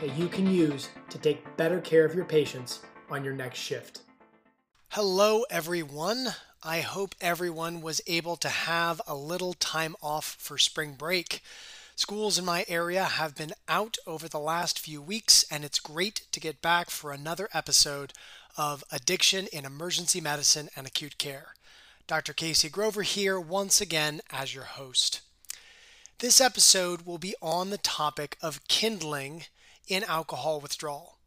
that you can use to take better care of your patients on your next shift. Hello, everyone. I hope everyone was able to have a little time off for spring break. Schools in my area have been out over the last few weeks, and it's great to get back for another episode of Addiction in Emergency Medicine and Acute Care. Dr. Casey Grover here once again as your host. This episode will be on the topic of kindling in alcohol withdrawal.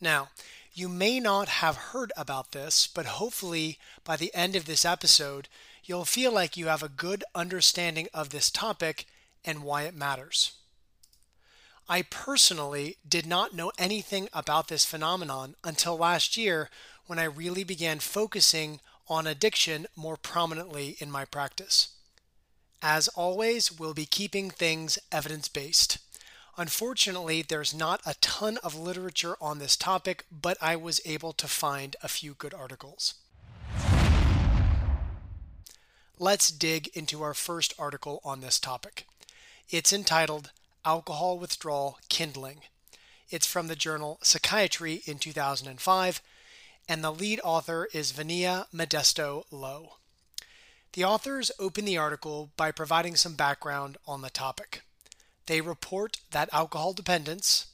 Now, you may not have heard about this, but hopefully by the end of this episode, you'll feel like you have a good understanding of this topic and why it matters. I personally did not know anything about this phenomenon until last year when I really began focusing on addiction more prominently in my practice. As always, we'll be keeping things evidence based. Unfortunately, there's not a ton of literature on this topic, but I was able to find a few good articles. Let's dig into our first article on this topic. It's entitled Alcohol Withdrawal Kindling. It's from the journal Psychiatry in 2005, and the lead author is Vania Modesto Lowe. The authors open the article by providing some background on the topic. They report that alcohol dependence,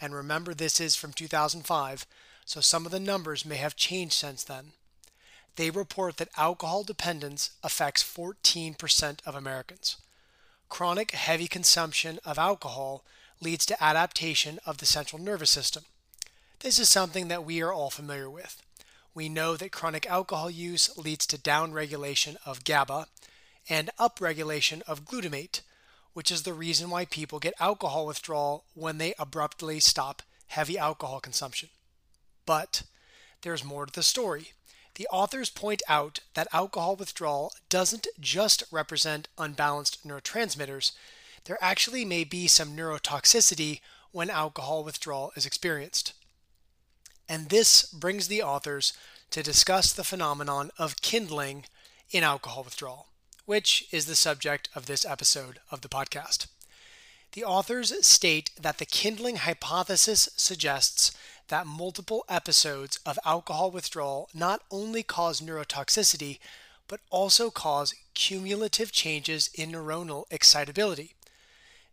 and remember this is from 2005, so some of the numbers may have changed since then. They report that alcohol dependence affects 14% of Americans. Chronic heavy consumption of alcohol leads to adaptation of the central nervous system. This is something that we are all familiar with we know that chronic alcohol use leads to downregulation of GABA and upregulation of glutamate, which is the reason why people get alcohol withdrawal when they abruptly stop heavy alcohol consumption. But there's more to the story. The authors point out that alcohol withdrawal doesn't just represent unbalanced neurotransmitters, there actually may be some neurotoxicity when alcohol withdrawal is experienced. And this brings the authors to discuss the phenomenon of kindling in alcohol withdrawal, which is the subject of this episode of the podcast. The authors state that the kindling hypothesis suggests that multiple episodes of alcohol withdrawal not only cause neurotoxicity, but also cause cumulative changes in neuronal excitability.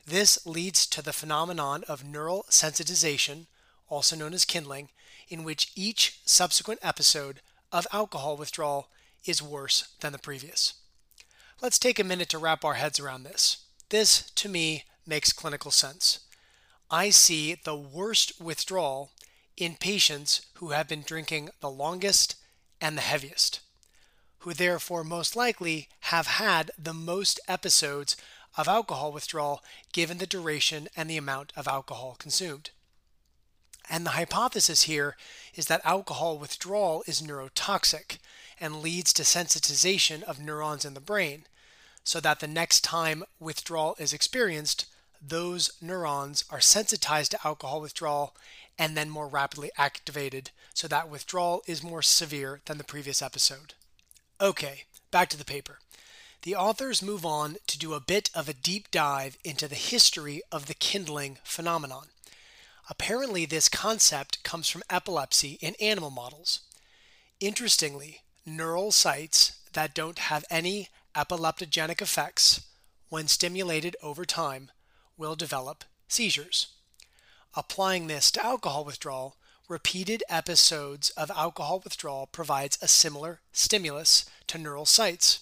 This leads to the phenomenon of neural sensitization, also known as kindling, in which each subsequent episode of alcohol withdrawal is worse than the previous. Let's take a minute to wrap our heads around this. This, to me, makes clinical sense. I see the worst withdrawal in patients who have been drinking the longest and the heaviest, who therefore most likely have had the most episodes of alcohol withdrawal given the duration and the amount of alcohol consumed. And the hypothesis here is that alcohol withdrawal is neurotoxic and leads to sensitization of neurons in the brain, so that the next time withdrawal is experienced, those neurons are sensitized to alcohol withdrawal and then more rapidly activated, so that withdrawal is more severe than the previous episode. Okay, back to the paper. The authors move on to do a bit of a deep dive into the history of the kindling phenomenon. Apparently, this concept comes from epilepsy in animal models. Interestingly, neural sites that don't have any epileptogenic effects, when stimulated over time, will develop seizures. Applying this to alcohol withdrawal, repeated episodes of alcohol withdrawal provides a similar stimulus to neural sites.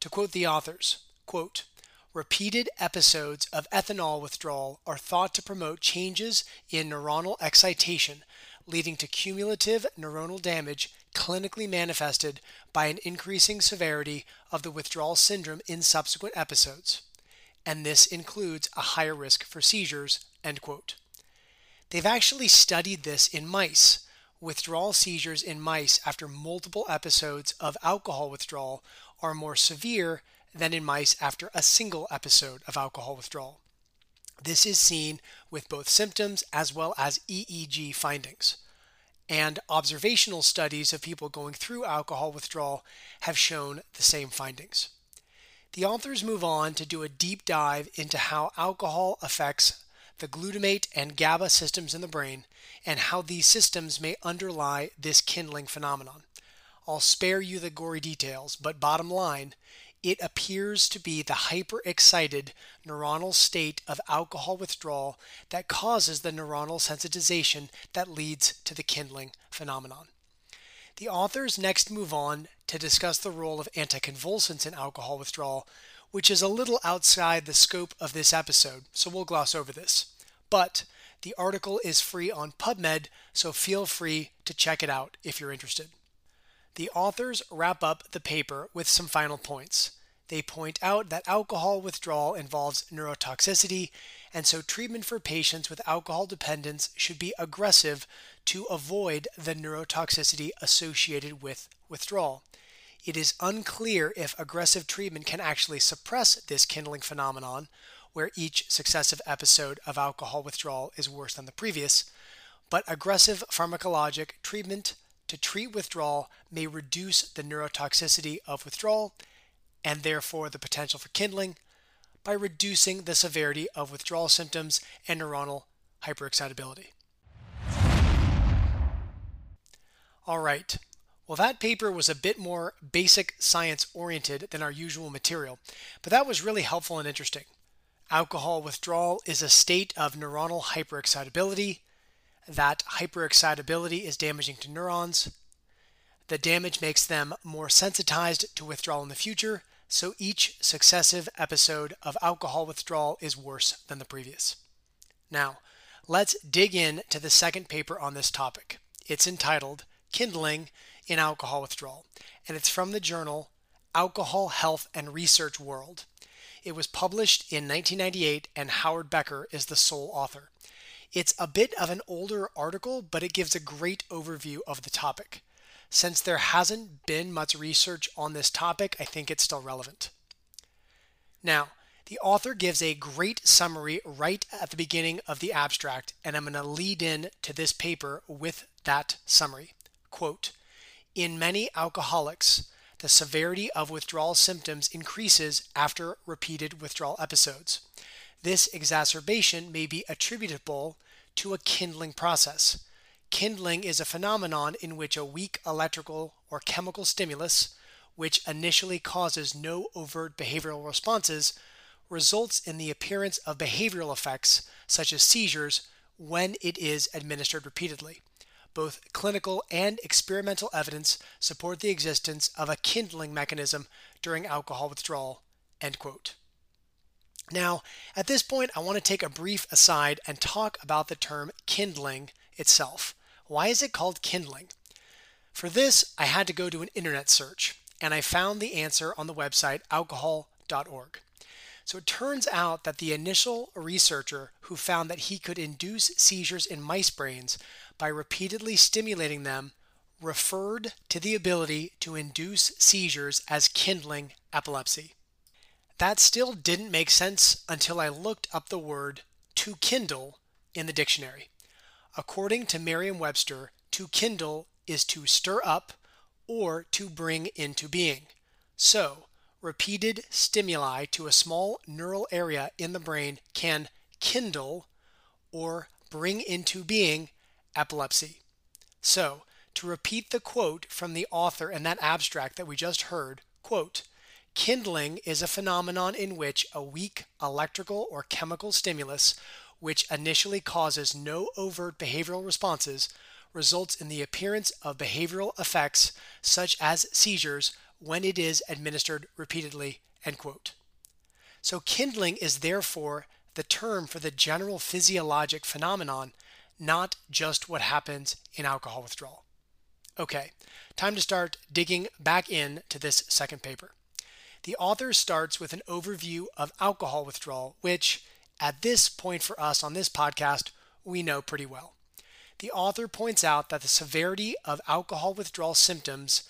To quote the authors, quote, Repeated episodes of ethanol withdrawal are thought to promote changes in neuronal excitation, leading to cumulative neuronal damage clinically manifested by an increasing severity of the withdrawal syndrome in subsequent episodes. And this includes a higher risk for seizures. End quote. They've actually studied this in mice. Withdrawal seizures in mice after multiple episodes of alcohol withdrawal are more severe than in mice after a single episode of alcohol withdrawal. This is seen with both symptoms as well as EEG findings. And observational studies of people going through alcohol withdrawal have shown the same findings. The authors move on to do a deep dive into how alcohol affects the glutamate and GABA systems in the brain and how these systems may underlie this kindling phenomenon. I'll spare you the gory details, but bottom line, it appears to be the hyperexcited neuronal state of alcohol withdrawal that causes the neuronal sensitization that leads to the kindling phenomenon. The authors next move on to discuss the role of anticonvulsants in alcohol withdrawal, which is a little outside the scope of this episode, so we'll gloss over this. But the article is free on PubMed, so feel free to check it out if you're interested. The authors wrap up the paper with some final points. They point out that alcohol withdrawal involves neurotoxicity, and so treatment for patients with alcohol dependence should be aggressive to avoid the neurotoxicity associated with withdrawal. It is unclear if aggressive treatment can actually suppress this kindling phenomenon, where each successive episode of alcohol withdrawal is worse than the previous, but aggressive pharmacologic treatment to treat withdrawal may reduce the neurotoxicity of withdrawal and therefore the potential for kindling by reducing the severity of withdrawal symptoms and neuronal hyperexcitability. All right. Well, that paper was a bit more basic science oriented than our usual material, but that was really helpful and interesting. Alcohol withdrawal is a state of neuronal hyperexcitability that hyperexcitability is damaging to neurons. The damage makes them more sensitized to withdrawal in the future, so each successive episode of alcohol withdrawal is worse than the previous. Now, let's dig in to the second paper on this topic. It's entitled Kindling in Alcohol Withdrawal, and it's from the journal Alcohol Health and Research World. It was published in 1998, and Howard Becker is the sole author. It's a bit of an older article, but it gives a great overview of the topic. Since there hasn't been much research on this topic, I think it's still relevant. Now, the author gives a great summary right at the beginning of the abstract, and I'm going to lead in to this paper with that summary. Quote In many alcoholics, the severity of withdrawal symptoms increases after repeated withdrawal episodes. This exacerbation may be attributable to a kindling process. Kindling is a phenomenon in which a weak electrical or chemical stimulus, which initially causes no overt behavioral responses, results in the appearance of behavioral effects such as seizures when it is administered repeatedly. Both clinical and experimental evidence support the existence of a kindling mechanism during alcohol withdrawal. End quote. Now, at this point, I want to take a brief aside and talk about the term kindling itself. Why is it called kindling? For this, I had to go to an internet search, and I found the answer on the website alcohol.org. So it turns out that the initial researcher who found that he could induce seizures in mice brains by repeatedly stimulating them referred to the ability to induce seizures as kindling epilepsy. That still didn't make sense until I looked up the word to kindle in the dictionary. According to Merriam Webster, to kindle is to stir up or to bring into being. So, repeated stimuli to a small neural area in the brain can kindle or bring into being epilepsy. So, to repeat the quote from the author in that abstract that we just heard, quote, Kindling is a phenomenon in which a weak electrical or chemical stimulus, which initially causes no overt behavioral responses, results in the appearance of behavioral effects such as seizures when it is administered repeatedly. End quote. So, kindling is therefore the term for the general physiologic phenomenon, not just what happens in alcohol withdrawal. Okay, time to start digging back in to this second paper. The author starts with an overview of alcohol withdrawal, which, at this point for us on this podcast, we know pretty well. The author points out that the severity of alcohol withdrawal symptoms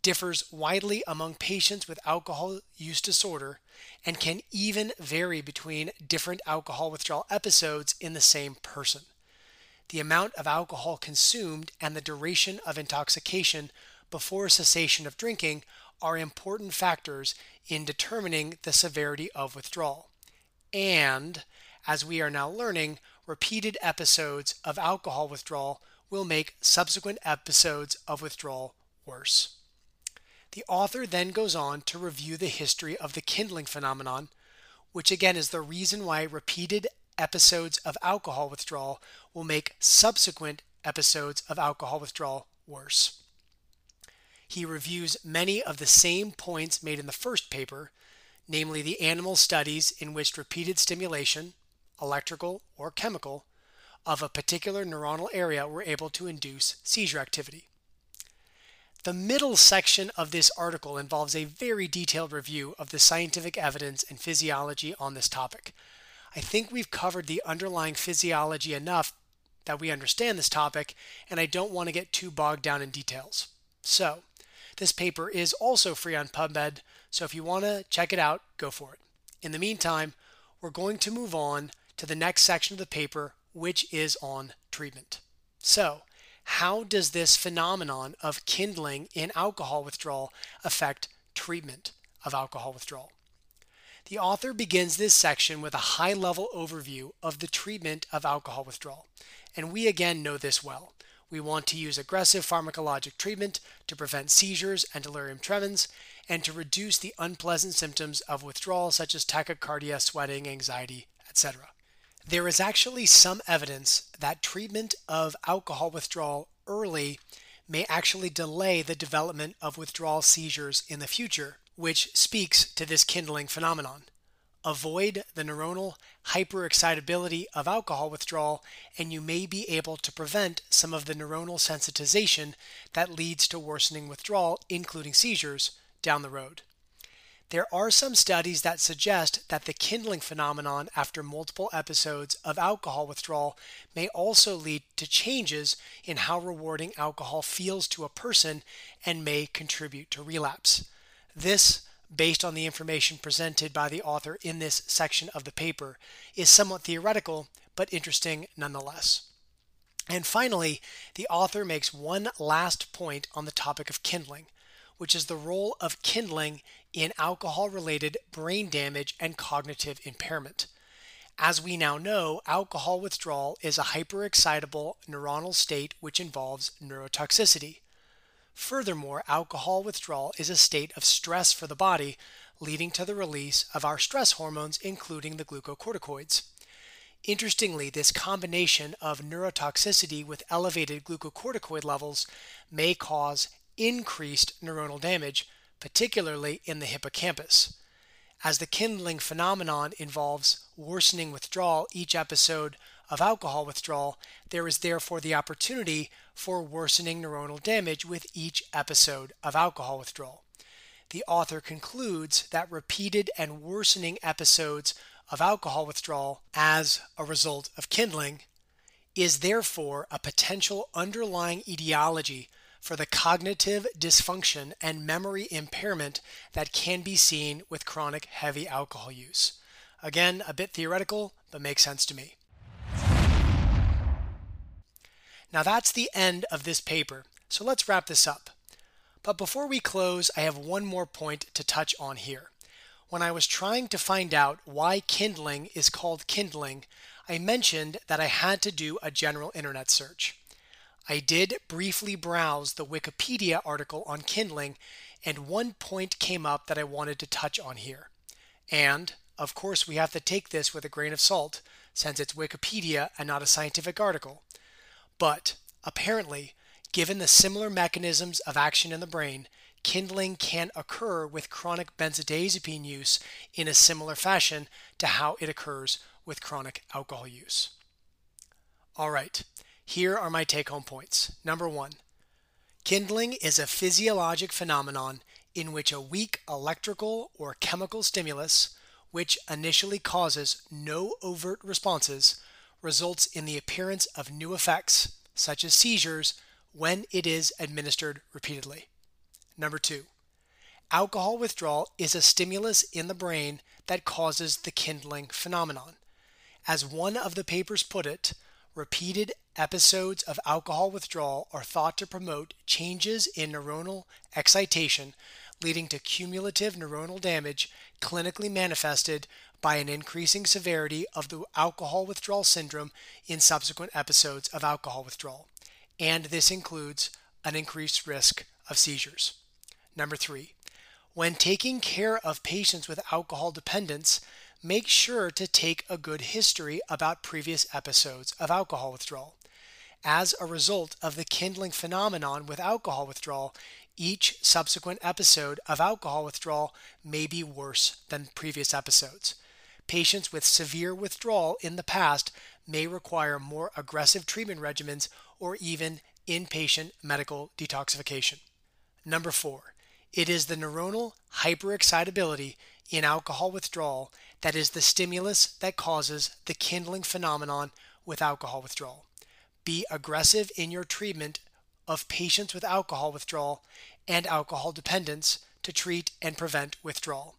differs widely among patients with alcohol use disorder and can even vary between different alcohol withdrawal episodes in the same person. The amount of alcohol consumed and the duration of intoxication before cessation of drinking are important factors in determining the severity of withdrawal. And, as we are now learning, repeated episodes of alcohol withdrawal will make subsequent episodes of withdrawal worse. The author then goes on to review the history of the kindling phenomenon, which again is the reason why repeated episodes of alcohol withdrawal will make subsequent episodes of alcohol withdrawal worse. He reviews many of the same points made in the first paper, namely the animal studies in which repeated stimulation, electrical or chemical, of a particular neuronal area were able to induce seizure activity. The middle section of this article involves a very detailed review of the scientific evidence and physiology on this topic. I think we've covered the underlying physiology enough that we understand this topic, and I don't want to get too bogged down in details. So, this paper is also free on PubMed, so if you want to check it out, go for it. In the meantime, we're going to move on to the next section of the paper, which is on treatment. So, how does this phenomenon of kindling in alcohol withdrawal affect treatment of alcohol withdrawal? The author begins this section with a high level overview of the treatment of alcohol withdrawal, and we again know this well. We want to use aggressive pharmacologic treatment to prevent seizures and delirium tremens and to reduce the unpleasant symptoms of withdrawal, such as tachycardia, sweating, anxiety, etc. There is actually some evidence that treatment of alcohol withdrawal early may actually delay the development of withdrawal seizures in the future, which speaks to this kindling phenomenon avoid the neuronal hyperexcitability of alcohol withdrawal, and you may be able to prevent some of the neuronal sensitization that leads to worsening withdrawal, including seizures, down the road. There are some studies that suggest that the kindling phenomenon after multiple episodes of alcohol withdrawal may also lead to changes in how rewarding alcohol feels to a person and may contribute to relapse. This based on the information presented by the author in this section of the paper, is somewhat theoretical, but interesting nonetheless. And finally, the author makes one last point on the topic of kindling, which is the role of kindling in alcohol related brain damage and cognitive impairment. As we now know, alcohol withdrawal is a hyperexcitable neuronal state which involves neurotoxicity. Furthermore, alcohol withdrawal is a state of stress for the body, leading to the release of our stress hormones, including the glucocorticoids. Interestingly, this combination of neurotoxicity with elevated glucocorticoid levels may cause increased neuronal damage, particularly in the hippocampus. As the kindling phenomenon involves worsening withdrawal each episode of alcohol withdrawal, there is therefore the opportunity for worsening neuronal damage with each episode of alcohol withdrawal. The author concludes that repeated and worsening episodes of alcohol withdrawal as a result of kindling is therefore a potential underlying etiology for the cognitive dysfunction and memory impairment that can be seen with chronic heavy alcohol use. Again, a bit theoretical, but makes sense to me. Now that's the end of this paper, so let's wrap this up. But before we close, I have one more point to touch on here. When I was trying to find out why kindling is called kindling, I mentioned that I had to do a general internet search. I did briefly browse the Wikipedia article on kindling, and one point came up that I wanted to touch on here. And, of course, we have to take this with a grain of salt, since it's Wikipedia and not a scientific article. But apparently, given the similar mechanisms of action in the brain, kindling can occur with chronic benzodiazepine use in a similar fashion to how it occurs with chronic alcohol use. All right, here are my take home points. Number one, kindling is a physiologic phenomenon in which a weak electrical or chemical stimulus, which initially causes no overt responses, results in the appearance of new effects, such as seizures, when it is administered repeatedly. Number two, alcohol withdrawal is a stimulus in the brain that causes the kindling phenomenon. As one of the papers put it, repeated episodes of alcohol withdrawal are thought to promote changes in neuronal excitation, leading to cumulative neuronal damage clinically manifested by an increasing severity of the alcohol withdrawal syndrome in subsequent episodes of alcohol withdrawal. And this includes an increased risk of seizures. Number three, when taking care of patients with alcohol dependence, make sure to take a good history about previous episodes of alcohol withdrawal. As a result of the kindling phenomenon with alcohol withdrawal, each subsequent episode of alcohol withdrawal may be worse than previous episodes. Patients with severe withdrawal in the past may require more aggressive treatment regimens or even inpatient medical detoxification. Number four, it is the neuronal hyperexcitability in alcohol withdrawal that is the stimulus that causes the kindling phenomenon with alcohol withdrawal. Be aggressive in your treatment of patients with alcohol withdrawal and alcohol dependence to treat and prevent withdrawal.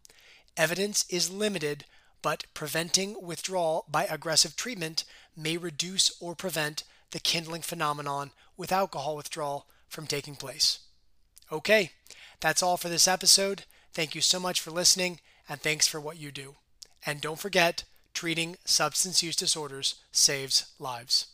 Evidence is limited, but preventing withdrawal by aggressive treatment may reduce or prevent the kindling phenomenon with alcohol withdrawal from taking place. Okay, that's all for this episode. Thank you so much for listening, and thanks for what you do. And don't forget, treating substance use disorders saves lives.